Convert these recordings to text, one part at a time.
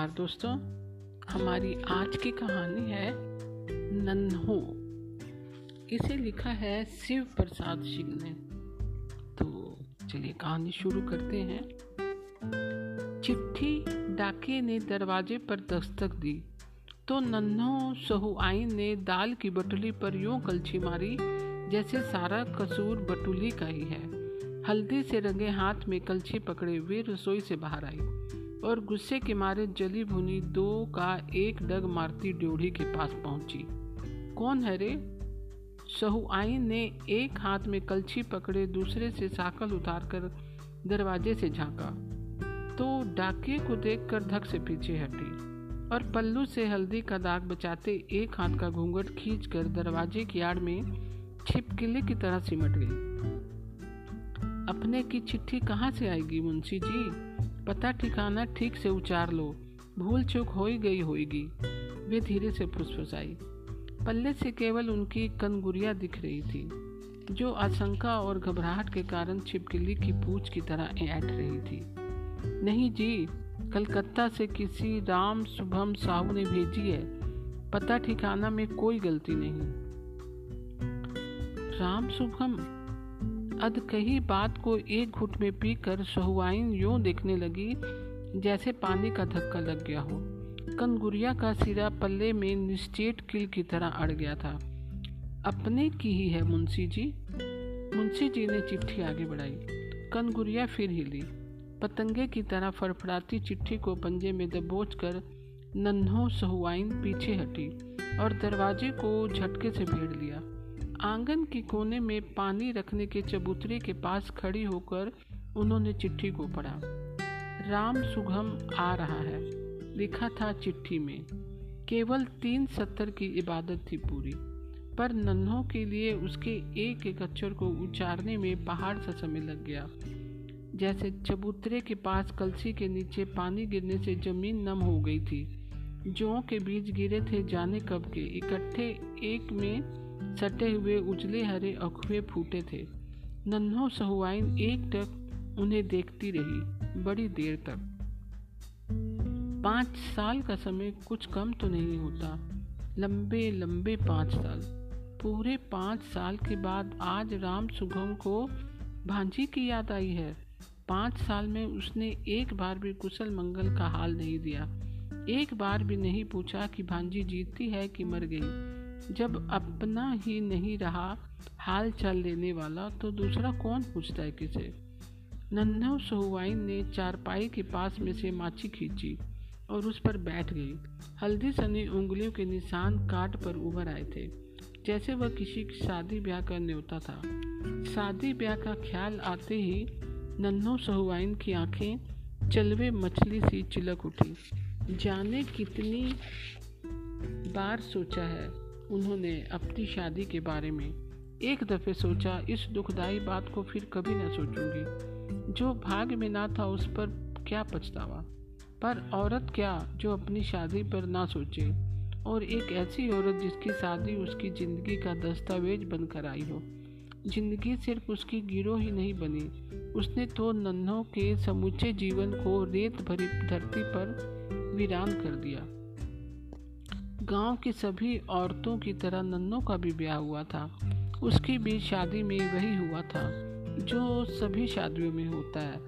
नमस्कार दोस्तों, हमारी आज की कहानी है नन्हो। इसे लिखा है शिव प्रसाद सिंह ने। तो चलिए कहानी शुरू करते हैं। चिट्ठी डाके ने दरवाजे पर दस्तक दी तो नन्हो सहुआइन ने दाल की बटुली पर यूँ कलछी मारी, जैसे सारा कसूर बटुली का ही है। हल्दी से रंगे हाथ में कलछी पकड़े हुए रसोई से बाहर आई। और गुस्से के मारे जली भुनी दो का एक डग मारती ड्योढ़ी के पास पहुँची। कौन है रे? सहुआई ने एक हाथ में कलछी पकड़े दूसरे से साकल उतारकर दरवाजे से झांका। तो डाकिए को देखकर धक से पीछे हटी और पल्लू से हल्दी का दाग बचाते एक हाथ का घूंघट खींचकर दरवाजे की आड़ में छिपकिले की तरह सिमट गई। अपने की चिट्ठी कहाँ से आएगी मुंशी जी? पता ठिकाना ठीक से उचार लो, भूल चूक हो ही गई होगी वे धीरे से फुसफुसाई। पल्ले से केवल उनकी कनगुरिया दिख रही थी, जो आशंका और घबराहट के कारण छिपकली की पूछ की तरह ऐट रही थी। नहीं जी, कलकत्ता से किसी राम शुभम साहू ने भेजी है, पता ठिकाना में कोई गलती नहीं। राम शुभम? अध कही बात को एक घुट में पीकर सहुआइन यूँ देखने लगी, जैसे पानी का धक्का लग गया हो। कनगुरिया का सिरा पल्ले में निश्चेट किल की तरह अड़ गया था। अपने की ही है मुंशी जी। मुंशी जी ने चिट्ठी आगे बढ़ाई। कनगुरिया फिर हिली। पतंगे की तरह फड़फड़ाती चिट्ठी को पंजे में दबोच कर नन्हों सहुआइन पीछे हटी और दरवाजे को झटके से भेड़ लिया। आँगन के कोने में पानी रखने के चबूतरे के पास खड़ी होकर उन्होंने चिट्ठी को पढ़ा। राम सुगम आ रहा है। लिखा था चिट्ठी में, केवल तीन सत्तर की इबादत थी पूरी, पर नन्हों के लिए उसके एक एक अक्षर को उचारने में पहाड़ सा समय लग गया। जैसे चबूतरे के पास कलसी के नीचे पानी गिरने से ज़मीन नम हो गई थी, जौ के बीज गिरे थे जाने कब के, इकट्ठे एक में सटे हुए उजले हरे अखुए फूटे थे। नन्हो सहुआइन एक टक उन्हें देखती रही, बड़ी देर तक। पाँच साल का समय कुछ कम तो नहीं होता। लंबे लंबे पाँच साल। पूरे पाँच साल के बाद आज राम सुगम को भांजी की याद आई है। पाँच साल में उसने एक बार भी कुशल मंगल का हाल नहीं दिया। एक बार भी नहीं पूछा कि भांजी जीती है कि मर गई। जब अपना ही नहीं रहा हाल चाल लेने वाला तो दूसरा कौन पूछता है किसे? नन्हा सहुआइन ने चारपाई के पास में से माची खींची और उस पर बैठ गई। हल्दी सनी उंगलियों के निशान काट पर उभर आए थे, जैसे वह किसी की शादी ब्याह का न्योता था। शादी ब्याह का ख्याल आते ही नन्हो सहुआइन की आँखें चलवे मछली सी चिलक उठी। जाने कितनी बार सोचा है? उन्होंने अपनी शादी के बारे में एक दफ़े सोचा, इस दुखदाई बात को फिर कभी न सोचूँगी। जो भाग्य में ना था, उस पर क्या पछतावा? पर औरत क्या जो अपनी शादी पर ना सोचे? और एक ऐसी औरत जिसकी शादी उसकी ज़िंदगी का दस्तावेज़ बनकर आई हो। ज़िंदगी सिर्फ़ उसकी गिरोह ही नहीं बनी। उसने तो नन्हों के समूचे जीवन को रेत भरी धरती पर वीरान कर दिया। गाँव की सभी औरतों की तरह नन्नों का भी ब्याह हुआ था। उसकी भी शादी में वही हुआ था, जो सभी शादियों में होता है।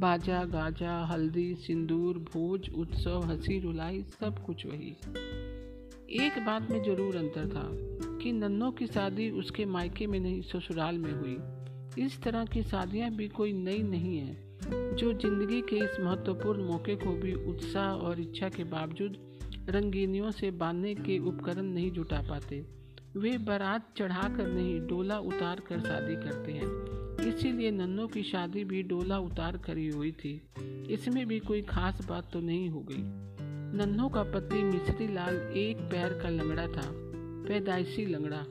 बाजा, गाजा, हल्दी, सिंदूर, भोज, उत्सव, हँसी, रुलाई, सब कुछ वही। एक बात में ज़रूर अंतर था कि नन्नों की शादी उसके मायके में नहीं, ससुराल में हुई। इस तरह की शादियाँ भी कोई नई नहीं है, जो ज़िंदगी के इस महत्वपूर्ण मौके को भी उत्साह और इच्छा के बावजूद रंगीनियों से बांधने के उपकरण नहीं जुटा पाते। वे बारात चढ़ाकर नहीं, डोला उतार कर शादी करते हैं। इसीलिए नन्नों की शादी भी डोला उतार कर ही हुई थी। इसमें भी कोई खास बात तो नहीं हो गई। नन्नों का पति मिश्री लाल एक पैर का लंगड़ा था, पैदाइशी लंगड़ा।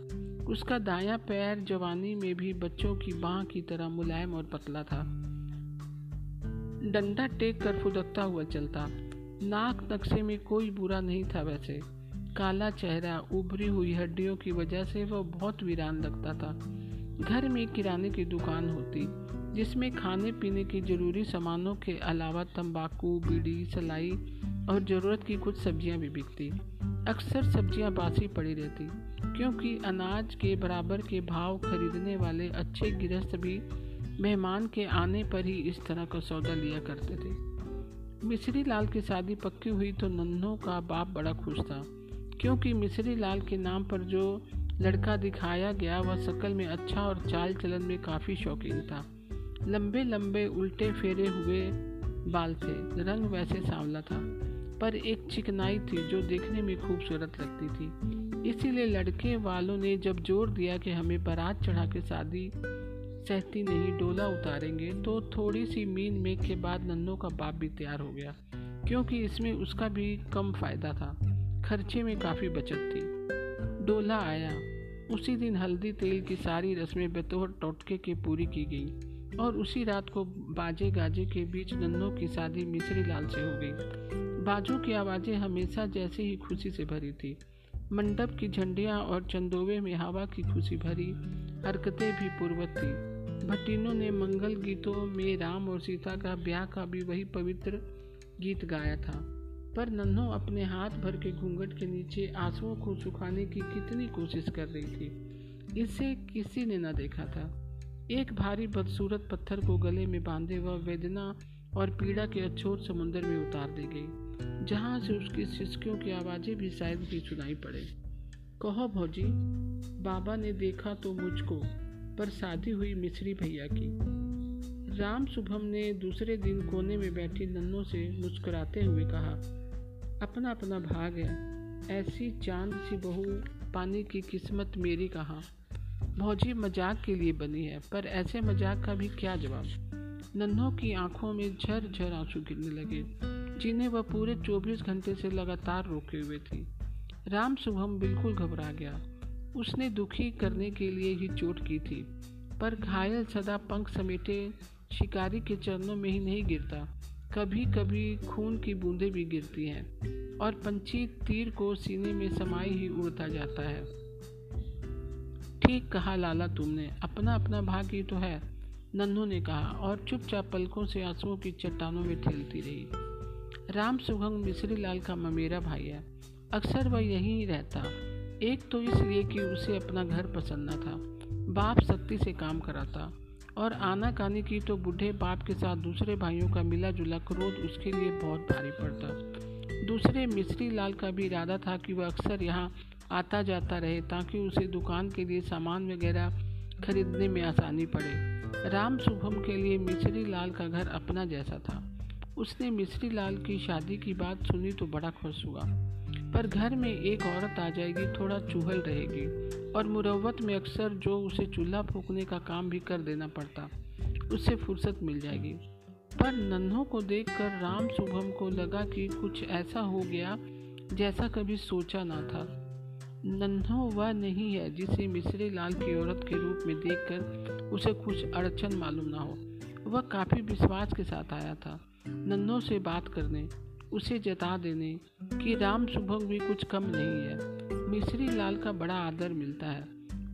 उसका दाया पैर जवानी में भी बच्चों की बाह की तरह मुलायम और पतला था। डंडा टेक कर फुदकता हुआ चलता। नाक नक्शे में कोई बुरा नहीं था वैसे। काला चेहरा, उभरी हुई हड्डियों की वजह से वह बहुत वीरान लगता था। घर में किराने की दुकान होती, जिसमें खाने पीने की ज़रूरी सामानों के अलावा तंबाकू, बीड़ी, सलाई और ज़रूरत की कुछ सब्ज़ियाँ भी बिकती। अक्सर सब्ज़ियाँ बासी पड़ी रहती, क्योंकि अनाज के बराबर के भाव खरीदने वाले अच्छे गृहस्थ भी मेहमान के आने पर ही इस तरह का सौदा लिया करते थे। मिश्री लाल की शादी पक्की हुई तो नन्हों का बाप बड़ा खुश था, क्योंकि मिश्री लाल के नाम पर जो लड़का दिखाया गया वह शक्ल में अच्छा और चाल चलन में काफ़ी शौकीन था। लंबे लंबे उल्टे फेरे हुए बाल थे, रंग वैसे सांवला था, पर एक चिकनाई थी जो देखने में खूबसूरत लगती थी। इसीलिए लड़के वालों ने जब ज़ोर दिया कि हमें बारात चढ़ा के शादी सहती नहीं, डोला उतारेंगे तो थोड़ी सी मीन मेघ के बाद नन्नों का बाप भी तैयार हो गया, क्योंकि इसमें उसका भी कम फ़ायदा था। खर्चे में काफ़ी बचत थी। डोला आया। उसी दिन हल्दी तेल की सारी रस्में बतौर टोटके के पूरी की गई, और उसी रात को बाजे गाजे के बीच नन्नों की शादी मिश्री लाल से हो गई। बाजों की आवाज़ें हमेशा जैसे ही खुशी से भरी थी। मंडप की झंडियाँ और चंदोवे में हवा की खुशी भरी हरकतें भी पूर्वत थी। भट्टिनों ने मंगल गीतों में राम और सीता का ब्याह का भी वही पवित्र गीत गाया था। पर नन्हो अपने हाथ भर के घूंघट के नीचे आंसुओं को सुखाने की कितनी कोशिश कर रही थी। इसे किसी ने न देखा था। एक भारी बदसूरत पत्थर को गले में बांधे वह वेदना और पीड़ा के अछोर समुद्र में उतार दी गई, जहाँ से उसकी शिष्कियों की आवाज़ें भी शायद भी सुनाई पड़े। कहो भौजी, बाबा ने देखा तो मुझको। पर शादी हुई मिश्री भैया की। राम शुभम ने दूसरे दिन कोने में बैठी नन्नों से मुस्कुराते हुए कहा, अपना अपना भाग है। ऐसी चाँद सी बहू पानी की किस्मत मेरी कहाँ? भौजी मज़ाक के लिए बनी है, पर ऐसे मज़ाक का भी क्या जवाब? नन्हों की आँखों में झर झर आँसू गिरने लगे, जिन्हें वह पूरे 24 घंटे से लगातार रोके हुए थी। राम शुभम बिल्कुल घबरा गया। उसने दुखी करने के लिए ही चोट की थी, पर घायल सदा पंख समेटे शिकारी के चरणों में ही नहीं गिरता। कभी कभी खून की बूंदें भी गिरती हैं और पंछी तीर को सीने में समाई ही उड़ता जाता है। ठीक कहा लाला तुमने अपना अपना भाग्य ही तो है, नन्हू ने कहा और चुपचाप पलकों से आंसुओं की चट्टानों में ठेलती रही। राम सुभंग मिश्री लाल का ममेरा भाई है, अक्सर वह यहीं रहता। एक तो इसलिए कि उसे अपना घर पसंद न था। बाप सख्ती से काम कराता और आना कानी की तो बूढ़े बाप के साथ दूसरे भाइयों का मिला जुला क्रोध उसके लिए बहुत भारी पड़ता। दूसरे मिश्री लाल का भी इरादा था कि वह अक्सर यहाँ आता जाता रहे ताकि उसे दुकान के लिए सामान वगैरह खरीदने में आसानी पड़े। राम शुभम के लिए मिश्री लाल का घर अपना जैसा था। उसने मिश्री लाल की शादी की बात सुनी तो बड़ा खुश हुआ। पर घर में एक औरत आ जाएगी, थोड़ा चूहल रहेगी और मुरवत में अक्सर जो उसे चूल्हा फूकने का काम भी कर देना पड़ता उससे फुर्सत मिल जाएगी। पर नन्हों को देखकर राम शुभम को लगा कि कुछ ऐसा हो गया जैसा कभी सोचा ना था। नन्हो वह नहीं है जिसे मिश्री लाल की औरत के रूप में देखकर उसे कुछ अड़चन मालूम ना हो। वह काफ़ी विश्वास के साथ आया था, नन्हों से बात करने। उसे जता देने कि राम शुभम भी कुछ कम नहीं है। मिश्री लाल का बड़ा आदर मिलता है।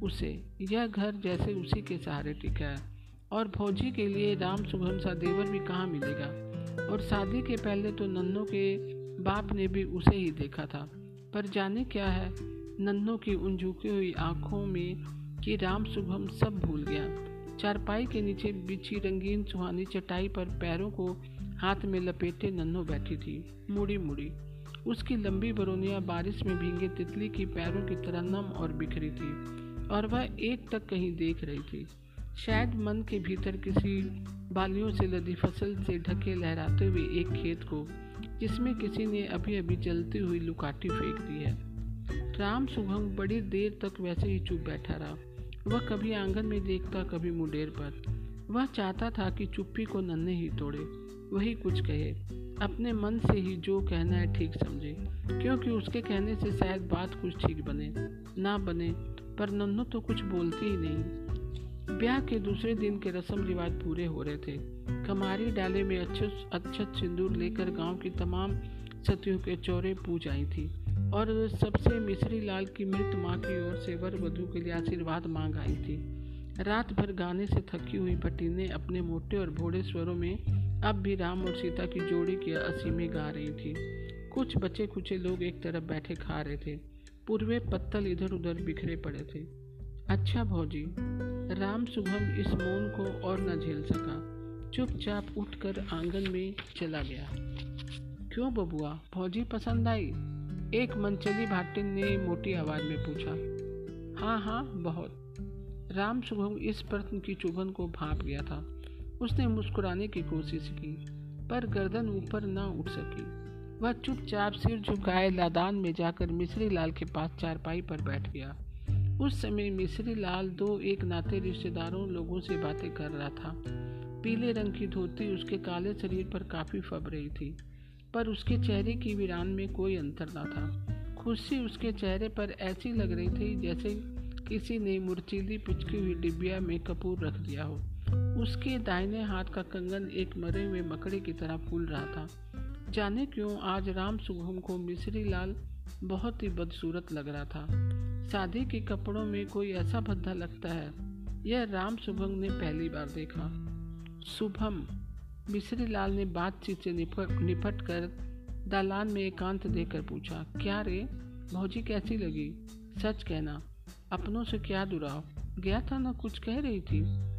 उसे यह घर जैसे उसी के सहारे टिका है। और फौजी के लिए राम शुभम सा देवर भी कहाँ मिलेगा? और शादी के पहले तो नन्नों के बाप ने भी उसे ही देखा था। पर जाने क्या है? नन्नों की उन झुकी हुई आँखों में कि राम शुभम सब भूल गया। चारपाई के नीचे बिछी रंगीन सुहानी चटाई पर पैरों को हाथ में लपेटे नन्हो बैठी थी। मुड़ी मुड़ी। उसकी लंबी बरोनिया बारिश में भींगे तितली की पैरों की तरह नम और बिखरी थी और वह एक तक कहीं देख रही थी। शायद मन के भीतर किसी बालियों से लदी फ़सल से ढके लहराते हुए एक खेत को, जिसमें किसी ने अभी अभी जलती हुई लुकाटी फेंक दी है। राम शुभम बड़ी देर तक वैसे ही चुप बैठा रहा। वह कभी आँगन में देखता, कभी मुडेर पर। वह चाहता था कि चुप्पी को नन्हे ही तोड़े। वही कुछ कहे। अपने मन से ही जो कहना है ठीक समझे, क्योंकि उसके कहने से शायद बात कुछ ठीक बने, ना बने, पर नन्नू तो कुछ बोलती ही नहीं। ब्याह के दूसरे दिन के रस्म रिवाज पूरे हो रहे थे। कमारी डाले में अच्छे अच्छत सिंदूर लेकर गाँव की तमाम सतियों के चौरे पूज आई थी, और सबसे मिश्री लाल की मृत माँ की ओर से वर वधु के लिए आशीर्वाद मांग आई थी। रात भर गाने से थकी हुई भट्टी ने अपने मोटे और भोड़े स्वरों में अब भी राम और सीता की जोड़ी की असीमें गा रही थी। कुछ बचे खुचे लोग एक तरफ़ बैठे खा रहे थे। पूर्वे पत्तल इधर उधर बिखरे पड़े थे। अच्छा भौजी, राम सुगम इस मौन को और न झेल सका। चुपचाप उठकर आँगन में चला गया। क्यों बबुआ फौजी पसंद आई? एक मनचली भाटिन ने मोटी आवाज़ में पूछा। हाँ हाँ बहुत। राम शुभम इस प्रश्न की चुभन को भाप गया था। उसने मुस्कुराने की कोशिश की, पर गर्दन ऊपर न उठ सकी। वह चुपचाप सिर झुकाए लादान में जाकर मिश्री लाल के पास चारपाई पर बैठ गया। उस समय मिश्री लाल दो एक नाते रिश्तेदारों लोगों से बातें कर रहा था। पीले रंग की धोती उसके काले शरीर पर काफ़ी फब रही थी, पर उसके चेहरे की वीरान में कोई अंतर ना था। खुशी उसके चेहरे पर ऐसी लग रही थी जैसे किसी ने मुरचीली पिचकी हुई डिबिया में कपूर रख दिया हो। उसके दाहिने हाथ का कंगन एक मरे हुए मकड़े की तरह फूल रहा था। जाने क्यों आज राम सुगम को मिश्री लाल बहुत ही बदसूरत लग रहा था। शादी के कपड़ों में कोई ऐसा भद्दा लगता है? यह राम शुभम ने पहली बार देखा। शुभम मिश्री लाल ने बातचीत से निपट कर दालान में एकांत देकर पूछा, क्या रे? भौजी कैसी लगी? सच कहना, अपनों से क्या दुराव? गया था ना कुछ कह रही थी?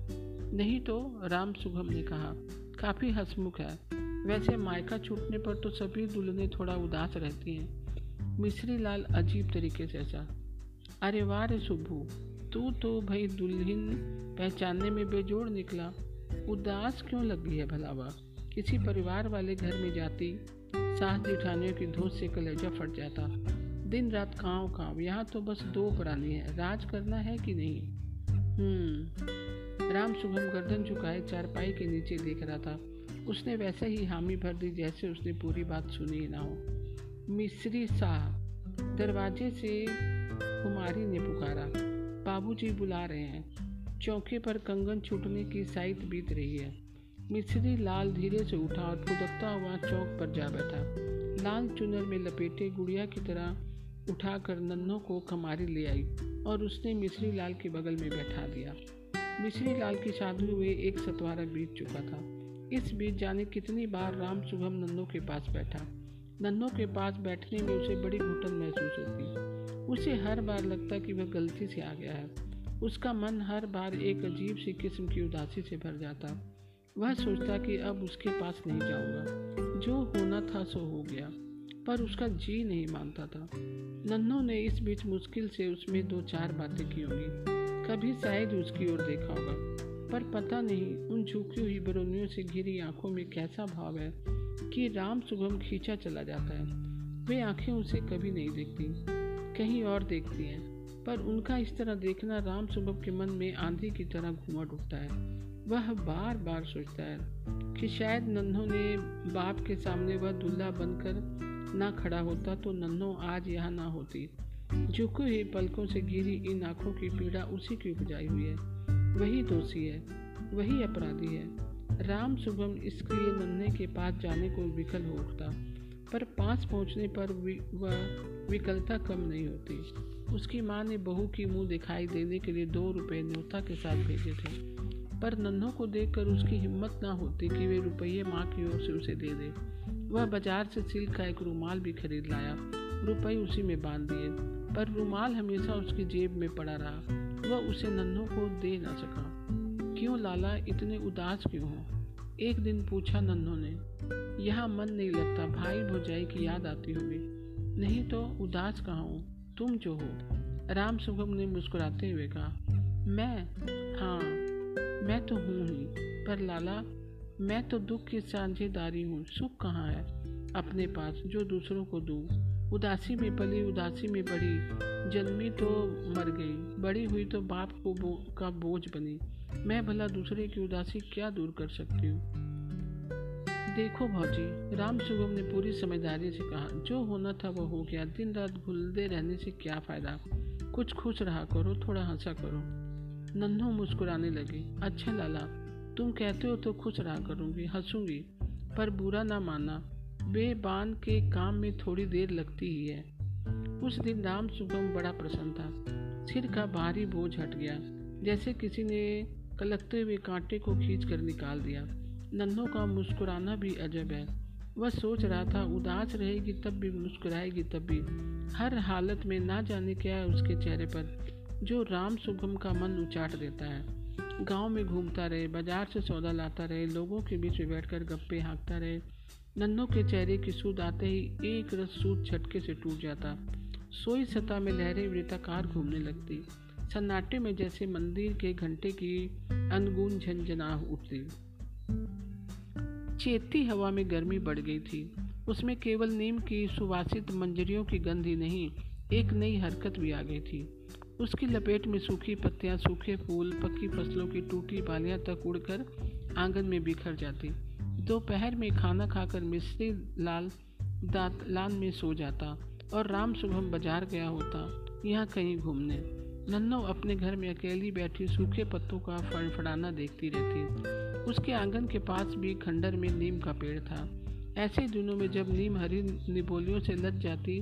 नहीं तो राम सुगम ने कहा, काफ़ी हसमुख है। वैसे मायका छूटने पर तो सभी दुल्हने थोड़ा उदास रहती हैं। मिश्री लाल अजीब तरीके से ऐसा अरे वाह रे सुबू तू तो भाई दुल्हन पहचानने में बेजोड़ निकला। उदास क्यों लगी है भलावा? किसी परिवार वाले घर में जाती सास जिठानियों की धोत से कलेजा फट जाता। दिन रात काँव काँव, यहाँ तो बस दो प्राणी है। राज करना है कि नहीं? हम्म राम शुभम गर्दन झुकाए चारपाई के नीचे देख रहा था। उसने वैसे ही हामी भर दी जैसे उसने पूरी बात सुनी ना हो। मिश्री शाह दरवाजे से कुमारी ने पुकारा। बाबूजी बुला रहे हैं। चौके पर कंगन छूटने की साइत बीत रही है। मिश्री लाल धीरे से उठा और फुदकता हुआ चौक पर जा बैठा। लाल चुनर में लपेटे गुड़िया की तरह उठाकर नन्नों को कमारी ले आई और उसने मिश्री लाल के बगल में बैठा दिया। मिश्री लाल की शादी हुए एक सतवारा बीत चुका था। इस बीच जाने कितनी बार राम सुगम नन्नों के पास बैठा। नन्नों के पास बैठने में उसे बड़ी घुटन महसूस होती। उसे हर बार लगता कि वह गलती से आ गया है। उसका मन हर बार एक अजीब सी किस्म की उदासी से भर जाता। वह सोचता कि अब उसके पास नहीं जाऊँगा। जो होना था सो हो गया, पर उसका जी नहीं मानता था। नन्नों ने इस बीच मुश्किल से उसमें दो चार बातें की होंगी। कभी शायद उसकी ओर देखा होगा। पर पता नहीं उन झुकी हुई बरौनियों से घिरी आँखों में कैसा भाव है कि राम सुगम खींचा चला जाता है। वे आँखें उसे कभी नहीं देखती, कहीं और देखती हैं। पर उनका इस तरह देखना राम सुबह के मन में आंधी की तरह घूमट उठता है। वह बार बार सोचता है कि शायद नन्हों ने बाप के सामने वह दुल्हा बनकर ना खड़ा होता तो नन्हों आज यहाँ ना होती। झुकी हुई पलकों से घिरी इन आँखों की पीड़ा उसी की उपजाई हुई है। वही दोषी है, वही अपराधी है। राम सुगम इसके लिए नन्हे के पास जाने को विकल हो उठता, पर पास पहुँचने पर वह विकलता कम नहीं होती। उसकी माँ ने बहू की मुँह दिखाई देने के लिए दो रुपए न्योता के साथ भेजे थे, पर नन्हों को देखकर उसकी हिम्मत ना होती कि वे रुपये माँ की ओर से उसे दे दे। वह बाज़ार से सिल्क का एक रुमाल भी खरीद लाया रुपये उसी में बाँध दिए, पर रुमाल हमेशा उसकी जेब में पड़ा रहा। वह उसे नन्हों को दे ना सका। क्यों लाला इतने उदास क्यों हो? एक दिन पूछा नन्हों ने, यहाँ मन नहीं लगता, भाई भौजाई की याद आती होगी। नहीं तो उदास कहाँ हूँ? तुम जो हो। राम सुगम ने मुस्कुराते हुए कहा, मैं? हाँ मैं तो हूँ ही, पर लाला, मैं तो दुख की साझेदारी हूँ। सुख कहाँ है? अपने पास, जो दूसरों को दूँ। उदासी में पली उदासी में बड़ी जन्मी तो मर गई बड़ी हुई तो बाप को बो, का बोझ बनी। मैं भला दूसरे की उदासी क्या दूर कर सकती हूँ? देखो भौजी राम सुगम ने पूरी समझदारी से कहा जो होना था वो हो गया। दिन रात घुलते रहने से क्या फ़ायदा? कुछ खुश रहा करो थोड़ा हंसा करो। नन्हो मुस्कुराने लगी अच्छा लाला तुम कहते हो तो खुश रहा करूँगी हंसूँगी पर बुरा ना मानना बेबान के काम में थोड़ी देर लगती ही है। उस दिन राम सुगम बड़ा प्रसन्न था। सिर का भारी बोझ हट गया, जैसे किसी ने कलकते हुए कांटे को खींच कर निकाल दिया। नन्हों का मुस्कुराना भी अजब है। वह सोच रहा था, उदास रहेगी तब भी, मुस्कुराएगी तब भी। हर हालत में ना जाने क्या है उसके चेहरे पर, जो राम सुगम का मन उचाट देता है। गाँव में घूमता रहे, बाज़ार से सौदा लाता रहे, लोगों के बीच में बैठकर गप्पे हाँकता रहे नन्नों के चेहरे की सूद आते ही एक रस सूद झटके से टूट जाता। सोई सतह में लहरें वृत्ताकार घूमने लगती। सन्नाटे में जैसे मंदिर के घंटे की अनगुन झंझना उठती। चेती हवा में गर्मी बढ़ गई थी। उसमें केवल नीम की सुवासित मंजरियों की गंध ही नहीं, एक नई हरकत भी आ गई थी। उसकी लपेट में सूखी पत्तियाँ, सूखे फूल पक्की फ़सलों की टूटी बालियाँ तक उड़कर आँगन में बिखर जाती। दोपहर में खाना खाकर मिस्त्री लाल दात, लान में सो जाता और राम सुबह बाज़ार गया होता, यहाँ कहीं घूमने। नन्नो अपने घर में अकेली बैठी सूखे पत्तों का फड़फड़ाना देखती रहती। उसके आँगन के पास भी खंडर में नीम का पेड़ था। ऐसे दिनों में जब नीम हरी निबोलियों से लद जाती,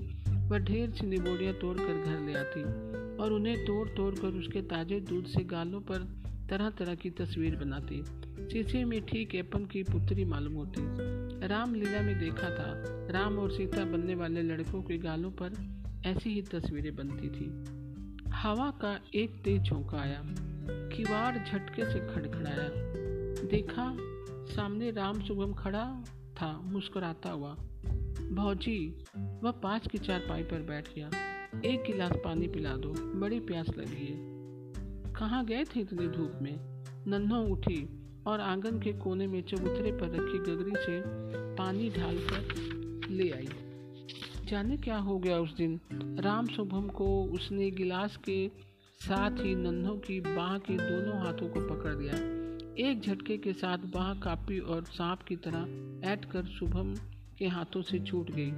वह ढेर सी निबोलियाँ तोड़ कर घर ले आती और उन्हें तोड़ तोड़ कर उसके ताजे दूध से गालों पर तरह तरह की तस्वीर बनाती। शीशे में ठीक एपन की पुत्री मालूम होती। राम लीला में देखा था, राम और सीता बनने वाले लड़कों के गालों पर ऐसी ही तस्वीरें बनती थी। हवा का एक तेज झोंका आया, किवाड़ झटके से खड़खड़ाया। देखा, सामने राम सुगम खड़ा था, मुस्कुराता हुआ। भौजी, वह पाँच की चार पाई पर बैठ गया। एक गिलास पानी पिला दो, बड़ी प्यास लगी है। कहाँ गए थे इतनी धूप में? नन्हों उठी और आँगन के कोने में चबूतरे पर रखी गगरी से पानी ढालकर ले आई। जाने क्या हो गया उस दिन? राम शुभम को उसने गिलास के साथ ही नन्हों की बाह के दोनों हाथों को पकड़ दिया एक झटके के साथ बाह कापी और सांप की तरह ऐट कर शुभम के हाथों से छूट गई।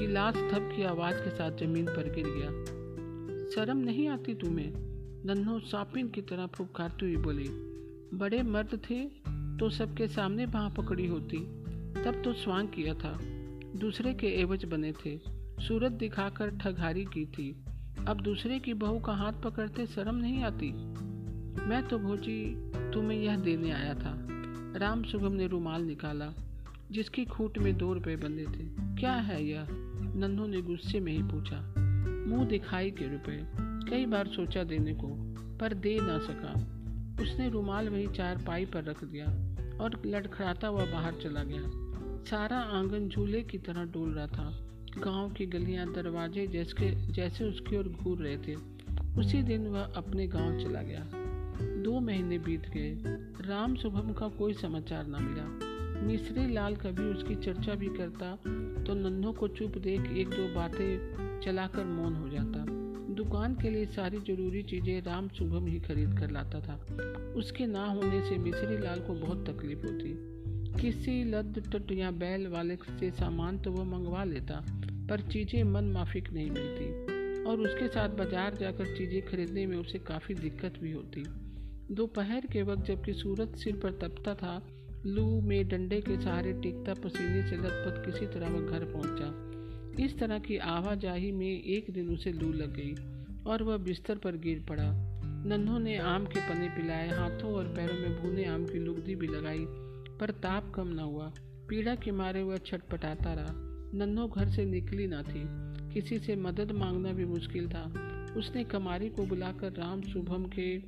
गिलास थप की आवाज़ के साथ ज़मीन पर गिर गया। शर्म नहीं आती तुम्हें? नन्हो सापिन की तरह फुफकारती हुई बोली, बड़े मर्द थे तो सबके सामने बाह पकड़ी होती, तब तो स्वांग किया था। दूसरे के एवज बने थे, सूरत दिखाकर ठगहारी की थी। अब दूसरे की बहू का हाथ पकड़ते शर्म नहीं आती? मैं तो भोजी तुम्हें यह देने आया था। राम सुगम ने रुमाल निकाला, जिसकी खूट में दो रुपए बंधे थे। क्या है यह? नन्नू ने गुस्से में ही पूछा, मुँह दिखाई के रुपए? कई बार सोचा देने को, पर दे ना सका। उसने रुमाल वही चार पाई पर रख दिया और लड़खड़ाता हुआ बाहर चला गया। सारा आँगन झूले की तरह डोल रहा था। गाँव की गलियाँ, दरवाजे जैसे जैसे उसकी ओर घूर रहे थे। उसी दिन वह अपने गाँव चला गया। दो महीने बीत गए। राम शुभम का कोई समाचार न मिला। मिश्री लाल कभी उसकी चर्चा भी करता तो नन्हों को चुप देख एक दो बातें चलाकर मौन हो जाता। दुकान के लिए सारी ज़रूरी चीज़ें राम शुभम ही खरीद कर लाता था। उसके ना होने से मिश्री लाल को बहुत तकलीफ़ होती। किसी लद टट या बैल वाले से सामान तो वह मंगवा लेता, पर चीज़ें मन माफिक नहीं मिलती। और उसके साथ बाज़ार जाकर चीज़ें खरीदने में उसे काफ़ी दिक्कत भी होती। दोपहर के वक्त जबकि सूरज सिर पर तपता था, लू में डंडे के सहारे टिकता पसीने से लथपथ किसी तरह वह घर पहुँचा। इस तरह की आवाजाही में एक दिन उसे लू लग गई और वह बिस्तर पर गिर पड़ा। नन्हों ने आम के पने पिलाए, हाथों और पैरों में भूने आम की लुगदी भी लगाई, पर ताप कम न हुआ। पीड़ा के मारे वह छटपटाता रहा। नन्हो घर से निकली ना थी। किसी से मदद मांगना भी मुश्किल था। उसने कमारी को बुलाकर राम शुभम के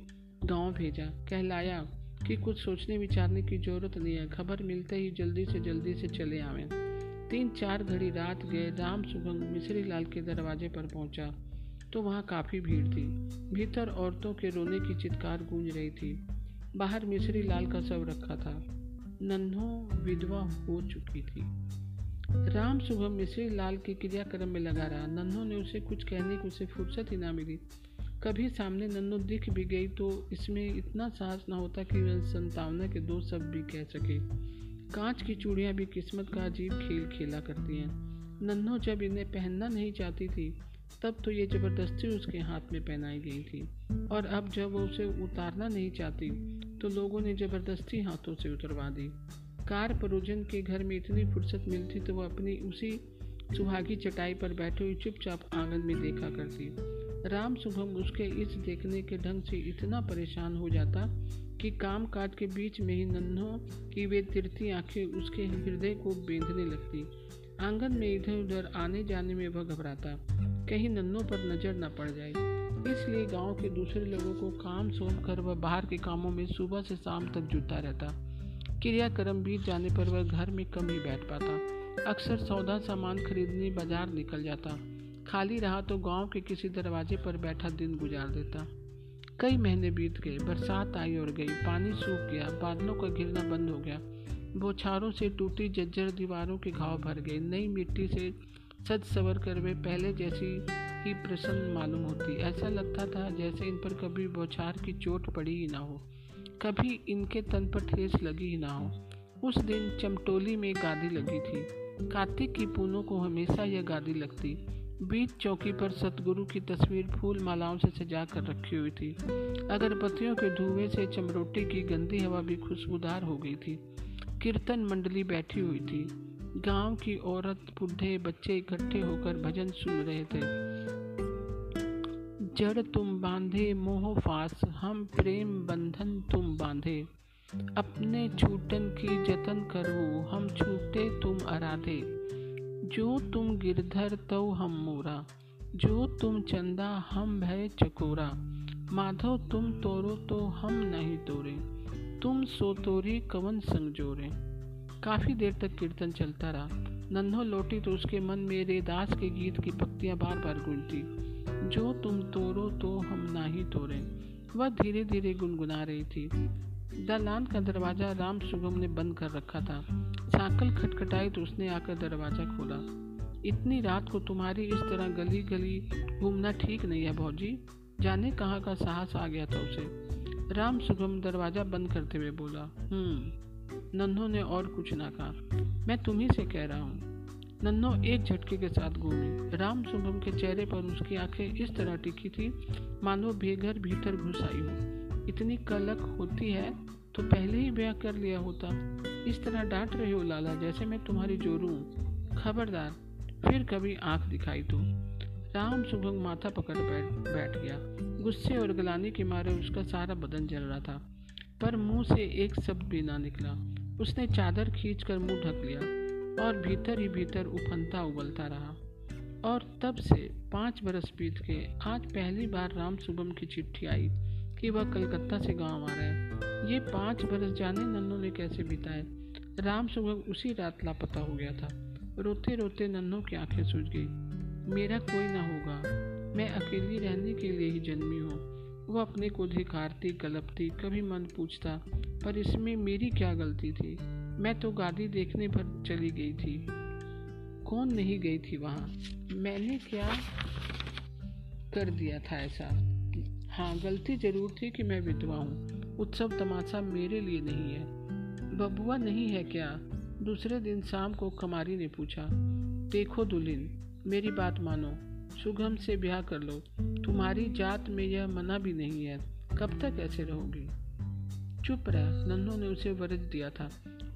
गाँव भेजा। कहलाया कि कुछ सोचने विचारने की ज़रूरत नहीं है। खबर मिलते ही जल्दी से जल्दी से चले आवे। तीन चार घड़ी रात गए, राम सुगंग मिश्री लाल के दरवाजे पर पहुँचा तो वहाँ काफ़ी भीड़ थी। भीतर औरतों के रोने की चित्कार गूंज रही थी। बाहर मिश्री लाल का शव रखा था। नन्हो विधवा हो चुकी थी। राम सुबह मिश्री लाल के क्रियाक्रम में लगा रहा। नन्हो ने उसे कुछ कहने की उसे फुर्सत ही ना मिली। कभी सामने नन्नो दिख भी गई तो इसमें इतना साहस ना होता कि वह संतावना के दो शब्द भी कह सके। कांच की चूड़ियाँ भी किस्मत का अजीब खेल खेला करती हैं। नन्नो जब इन्हें पहनना नहीं चाहती थी, तब तो ये ज़बरदस्ती उसके हाथ में पहनाई गई थी। और अब जब वो उसे उतारना नहीं चाहती तो लोगों ने ज़बरदस्ती हाथों से उतरवा दी। कार परोजन के घर में इतनी फुर्सत मिलती तो वह अपनी उसी सुहागी चटाई पर बैठे हुई चुपचाप आँगन में देखा करती। राम शुभम उसके इस देखने के ढंग से इतना परेशान हो जाता कि काम काज के बीच में ही नन्हों की वे तिरती आँखें उसके हृदय को बेंधने लगती। आँगन में इधर उधर आने जाने में वह घबराता। कहीं नन्हों पर नज़र न पड़ जाए। इसलिए गाँव के दूसरे लोगों को काम सौंप कर वह बाहर के कामों में सुबह से शाम तक जुटता रहता। क्रियाक्रम बीत जाने पर वह घर में कम ही बैठ पाता। अक्सर सौदा सामान खरीदने बाज़ार निकल जाता। खाली रहा तो गाँव के किसी दरवाजे पर बैठा दिन गुजार देता। कई महीने बीत गए, बरसात आई और गई, पानी सूख गया, बादलों का गिरना बंद हो गया। बौछारों से टूटी जज्जर दीवारों के घाव भर गए। नई मिट्टी से सज सवर कर वे पहले जैसी ही प्रसन्न मालूम होती। ऐसा लगता था जैसे इन पर कभी बौछार की चोट पड़ी ही ना हो, कभी इनके तन पर ठेस लगी ही ना हो। उस दिन चमटोली में गादी लगी थी। कार्तिक की पूनों को हमेशा यह गादी लगती। बीच चौकी पर सतगुरु की तस्वीर फूल मालाओं से सजा कर रखी हुई थी। अगरबत्तियों के धुएँ से चमरोटी की गंदी हवा भी खुशबूदार हो गई थी। कीर्तन मंडली बैठी हुई थी। गाँव की औरत, बुढ़े बच्चे इकट्ठे होकर भजन सुन रहे थे। जड़ तुम बांधे, मोह फास, हम प्रेम बंधन तुम बांधे। अपने छूटन की जतन करो हम छूटे तुम आराधे जो तुम गिरधर तो हम मोरा, जो तुम चंदा हम भय चकोरा। माधव, तुम तोरो तो हम नहीं तोरे, तुम सो तोरी कवन संजोरे काफ़ी देर तक कीर्तन चलता रहा। नन्हो लौटी तो उसके मन में रेदास के गीत की पक्तियाँ बार बार गूंजती। जो तुम तोड़ो तो हम ना ही वह धीरे धीरे गुनगुना रही थी। दलान का दरवाज़ा राम सुगम ने बंद कर रखा था। साकल खटखटाई तो उसने आकर दरवाज़ा खोला। इतनी रात को तुम्हारी इस तरह गली गली घूमना ठीक नहीं है भौजी। जाने कहाँ का साहस आ गया था उसे। राम सुगम दरवाज़ा बंद करते हुए बोला हम्म नन्हों ने और कुछ ना कहा। मैं तुम्ही से कह रहा हूँ। नन्नो एक झटके के साथ घूमी। राम सुगम के चेहरे पर उसकी आँखें इस तरह टिकी थी, मानो बेघर भीतर घुस आई हो। इतनी कलक होती है तो पहले ही ब्याह कर लिया होता। इस तरह डांट रहे हो लाला, जैसे मैं तुम्हारी जोरू खबरदार, फिर कभी आँख दिखाई तो। राम सुगम माथा पकड़ बैठ बैठ गया। गुस्से और गलानी के मारे उसका सारा बदन जल रहा था। पर मुँह से एक शब्द भी ना निकला। उसने चादर खींचकर मुँह ढक लिया और भीतर ही भीतर उफनता उबलता रहा। और तब से पाँच बरस बीत के आज पहली बार राम सुबम की चिट्ठी आई। कि वह कलकत्ता से गाँव आ रहा। है ये पाँच बरस जाने नन्नू ने कैसे बिताए? राम सुबह उसी रात लापता हो गया था। रोते रोते नन्नू की आँखें सूझ गई। मेरा कोई ना होगा। मैं अकेली रहने के लिए ही जन्मी हूँ। वो अपने को धिकारती गलपती कभी मन पूछता, पर इसमें मेरी क्या गलती थी? मैं तो गादी देखने पर चली गई थी। कौन नहीं गई थी वहाँ? मैंने क्या कर दिया था ऐसा? हाँ गलती ज़रूर थी कि मैं विधवा हूँ। उत्सव तमाशा मेरे लिए नहीं है। बबुआ नहीं है क्या? दूसरे दिन शाम को कमारी ने पूछा, देखो दुल्हन, मेरी बात मानो। सुगम से ब्याह कर लो। तुम्हारी जात में यह मना भी नहीं है। कब तक ऐसे रहोगी? चुप रह नन्नू ने उसे वरज दिया था।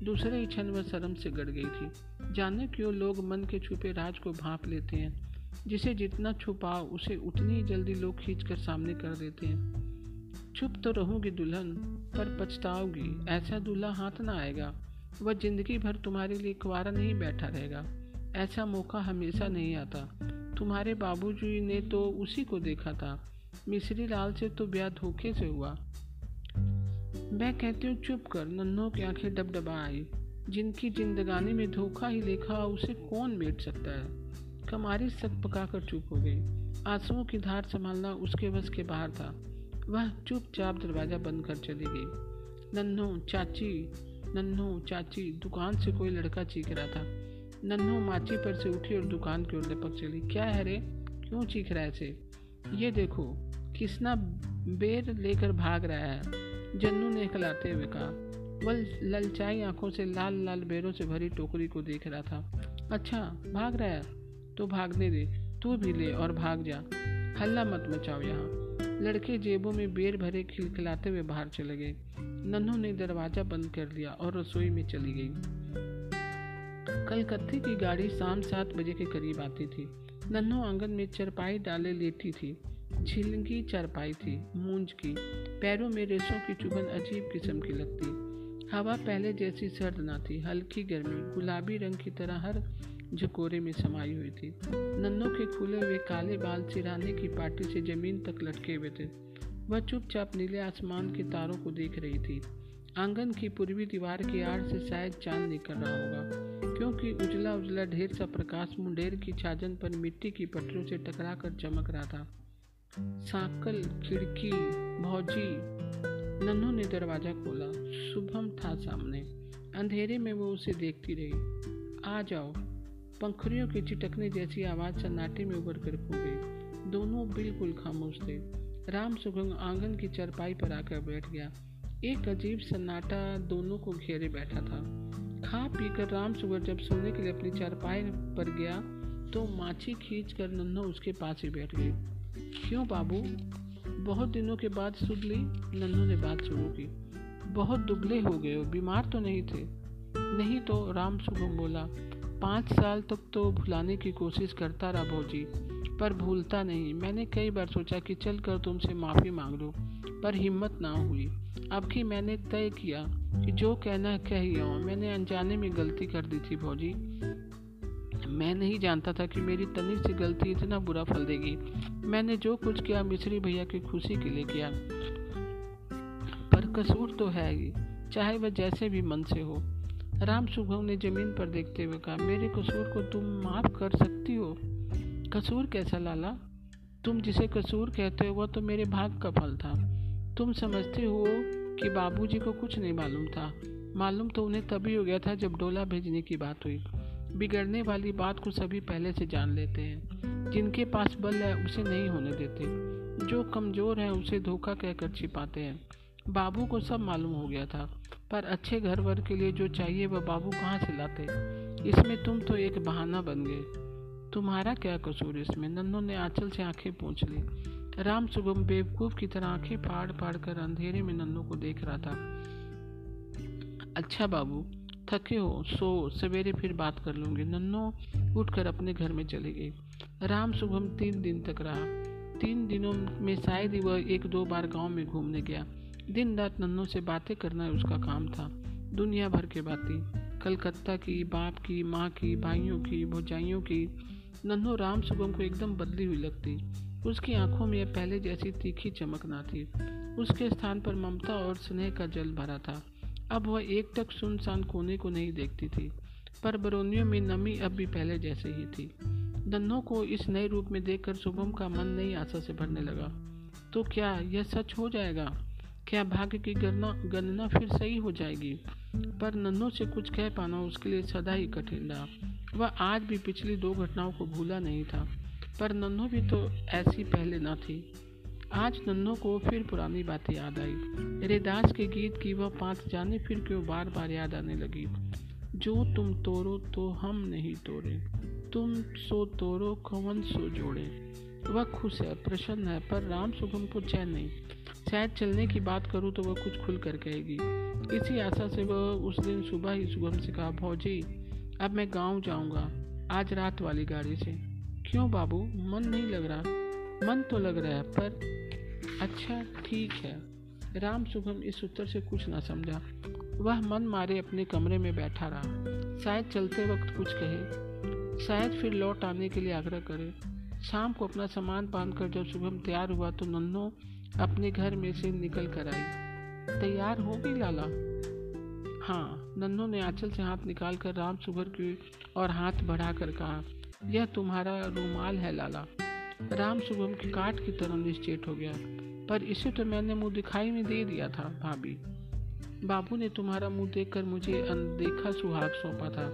दूसरे ही क्षण वह शर्म से गड़ गई थी। जाने क्यों लोग मन के छुपे राज को भाप लेते हैं। जिसे जितना छुपाओ उसे उतनी ही जल्दी लोग खींच कर सामने कर देते हैं। छुप तो रहूँगी दुल्हन, पर पछताओगी ऐसा दूल्हा हाथ ना आएगा। वह ज़िंदगी भर तुम्हारे लिए कुआरा नहीं बैठा रहेगा। ऐसा मौका हमेशा नहीं आता। तुम्हारे बाबूजी ने तो उसी को देखा था। मिश्री लाल से तो ब्याह धोखे से हुआ। मैं कहती हूँ, चुप कर, नन्हों की आँखें डबडबा आई। जिनकी जिंदगानी में धोखा ही लिखा, उसे कौन मेट सकता है? कमारी सक पकाकर चुप हो गई। आंसुओं की धार संभालना उसके बस के बाहर था। वह चुपचाप दरवाज़ा बंद कर चली गई। नन्हो चाची नन्हो चाची, दुकान से कोई लड़का चीख रहा था। नन्हो माची पर से उठी और दुकान की ओर लपक चली। क्या है रे? क्यों चीख रहा है से ये देखो, किसना बेर लेकर भाग रहा है? जन्नू ने खिलाते हुए कहा। वह ललचाई आँखों से लाल लाल बेरों से भरी टोकरी को देख रहा था। अच्छा भाग रहा है? तो भागने दे, तू भी ले और भाग जा। हल्ला मत मचाओ यहाँ। लड़के जेबों में बेर भरे खिलखिलाते हुए बाहर चले गए। नन्नू ने दरवाज़ा बंद कर दिया और रसोई में चली गई। कलकत्ते की गाड़ी शाम सात बजे के करीब आती थी। नन्नू आँगन में चरपाई डाले लेटी थी। झिलंगी चरपाई थी, मूंज की। पैरों में रेशों की चुभन अजीब किस्म की लगती। हवा पहले जैसी सर्द ना थी, हल्की गर्मी, गुलाबी रंग की तरह हर झकोरे में समाई हुई थी। नन्नों के खुले हुए काले बाल सिराने की पार्टी से ज़मीन तक लटके हुए थे। वह चुपचाप नीले आसमान के तारों को देख रही थी। आँगन की पूर्वी दीवार की आड़ से शायद चाँद निकल रहा होगा, क्योंकि उजला उजला ढेर सा प्रकाश मुंडेर की छाजन पर मिट्टी की पटरियों से टकरा कर चमक रहा था। साकल, खिड़की, भौजी, नन्नू ने दरवाज़ा खोला। शुभम था सामने। अंधेरे में वो उसे देखती रही। आ जाओ। पंखुड़ियों की चिटकने जैसी आवाज़ सन्नाटे में उभर कर खो गई। दोनों बिल्कुल खामोश थे। राम सुगंग आँगन की चरपाई पर आकर बैठ गया। एक अजीब सन्नाटा दोनों को घेरे बैठा था। खा पी कर राम सुगर जब सोने के लिए अपनी चारपाई पर गया तो माछी खींच कर नन्नो उसके पास ही बैठ गई। क्यों बाबू? बहुत दिनों के बाद सुध ली नन्नू ने बात शुरू की। बहुत दुबले हो गए हो, बीमार तो नहीं थे? नहीं तो राम सुगम बोला। पाँच साल तक तो भुलाने की कोशिश करता रहा भौजी, पर भूलता नहीं। मैंने कई बार सोचा कि चल कर तुमसे माफ़ी मांग लूँ, पर हिम्मत ना हुई। अब कि मैंने तय किया कि जो कहना कह ही मैंने अनजाने में गलती कर दी थी भौजी। मैं नहीं जानता था कि मेरी तनी सी गलती इतना बुरा फल देगी। मैंने जो कुछ किया मिश्री भैया की खुशी के लिए किया। पर कसूर तो है ही, चाहे वह जैसे भी मन से हो। राम सुभव ने ज़मीन पर देखते हुए कहा, मेरे कसूर को तुम माफ़ कर सकती हो। कसूर कैसा, लाला? तुम जिसे कसूर कहते हो, वह तो मेरे भाग का फल था। तुम समझते हो कि बाबूजी को कुछ नहीं मालूम था। मालूम तो उन्हें तभी हो गया था जब डोला भेजने की बात हुई। बिगड़ने वाली बात को सभी पहले से जान लेते हैं। जिनके पास बल है, उसे नहीं होने देते। जो कमज़ोर है, उसे धोखा कहकर छिपाते हैं। बाबू को सब मालूम हो गया था, पर अच्छे घर वर के लिए जो चाहिए वह बाबू कहाँ से लाते? इसमें तुम तो एक बहाना बन गए। तुम्हारा क्या कसूर इसमें? नन्नू ने आंचल से आँखें पूछ ली। राम सुगम बेवकूफ़ की तरह आँखें फाड़ फाड़ कर अंधेरे में नन्नू को देख रहा था। अच्छा बाबू, थके हो, सो, सवेरे फिर बात कर लूँगी। नन्नो उठकर अपने घर में चली गई। राम सुगम तीन दिन तक रहा। तीन दिनों में शायद ही वह एक दो बार गाँव में घूमने गया। दिन रात नन्नों से बातें करना उसका काम था। दुनिया भर के बातें, कलकत्ता की, बाप की, माँ की, भाइयों की, भौजाइयों की, नन्हो राम सुगम को एकदम बदली हुई लगती। उसकी आँखों में पहले जैसी तीखी चमक ना थी। उसके स्थान पर ममता और स्नेह का जल भरा था। अब वह एक तक सुनसान कोने को नहीं देखती थी, पर बरौनियों में नमी अब भी पहले जैसे ही थी। नन्हों को इस नए रूप में देखकर शुभम का मन नई आशा से भरने लगा। तो क्या यह सच हो जाएगा? क्या भाग्य की गणना गणना फिर सही हो जाएगी? पर नन्नों से कुछ कह पाना उसके लिए सदा ही कठिन रहा। वह आज भी पिछली दो घटनाओं को भूला नहीं था, पर नन्नो भी तो ऐसी पहले न थी। आज नन्नो को फिर पुरानी बातें याद आई। रेदास के गीत की वह पाँच जाने फिर क्यों बार बार याद आने लगी? जो तुम तोड़ो तो हम नहीं तोड़े, तुम सो तोड़ो कवन सो जोड़े। वह खुश है, प्रसन्न है, पर राम सुगम को चैन नहीं। शायद चलने की बात करूँ तो वह कुछ खुल कर कहेगी। इसी आशा से वह उस दिन सुबह ही सुगम से कहा भौजी अब मैं गाँव जाऊँगा। आज रात वाली गाड़ी से। क्यों बाबू? मन नहीं लग रहा। मन तो लग रहा है, पर अच्छा ठीक है। राम सुगम इस उत्तर से कुछ ना समझा। वह मन मारे अपने कमरे में बैठा रहा। शायद चलते वक्त कुछ कहे। शायद फिर लौट आने के लिए आग्रह करे। शाम को अपना सामान बाँध कर जब शुभम तैयार हुआ तो नन्नो अपने घर में से निकल कर आई। तैयार हो गई लाला। हाँ नन्नू ने आंचल से हाथ निकाल कर राम सुगर की और हाथ बढ़ाकर कहा, यह तुम्हारा रूमाल है लाला। राम सुगम की काट की तरह निश्चेत हो गया, पर इसे तो मैंने मुँह दिखाई में दे दिया था, भाभी। बाबू ने तुम्हारा मुँह देखकर मुझे अनदेखा सुहाग सौंपा था।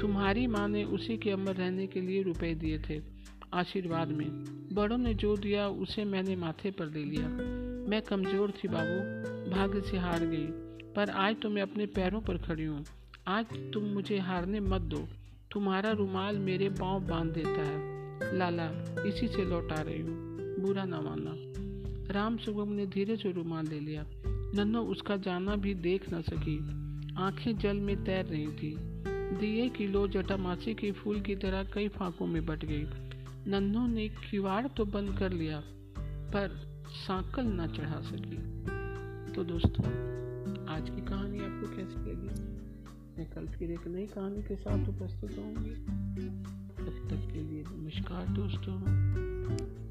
तुम्हारी माँ ने उसी के अमर रहने के लिए रुपए दिए थे। आशीर्वाद में। बड़ों ने जो दिया, उसे मैंने माथे पर ले लिया। मैं कमज़ोर थी बाबू, भाग्य से हार गई। पर आज तो मैं अपने पैरों पर खड़ी हूँ। आज तुम मुझे हारने मत दो। तुम्हारा रुमाल मेरे पाँव बाँध देता है। लाला, इसी से लौटा रही हूँ। बुरा ना मानना। राम सुगम ने धीरे से रुमाल ले लिया। नन्नो उसका जाना भी देख न सकी। आँखें जल में तैर रही थी। दिए की लो जटामासी के फूल की तरह कई फाकों में बट गई। नन्नू ने किवाड़ तो बंद कर लिया, पर सांकल ना चढ़ा सकी। तो दोस्तों, आज की कहानी आपको कैसी लगी? मैं कल फिर एक नई कहानी के साथ उपस्थित होंगी तब तक के लिए नमस्कार दोस्तों।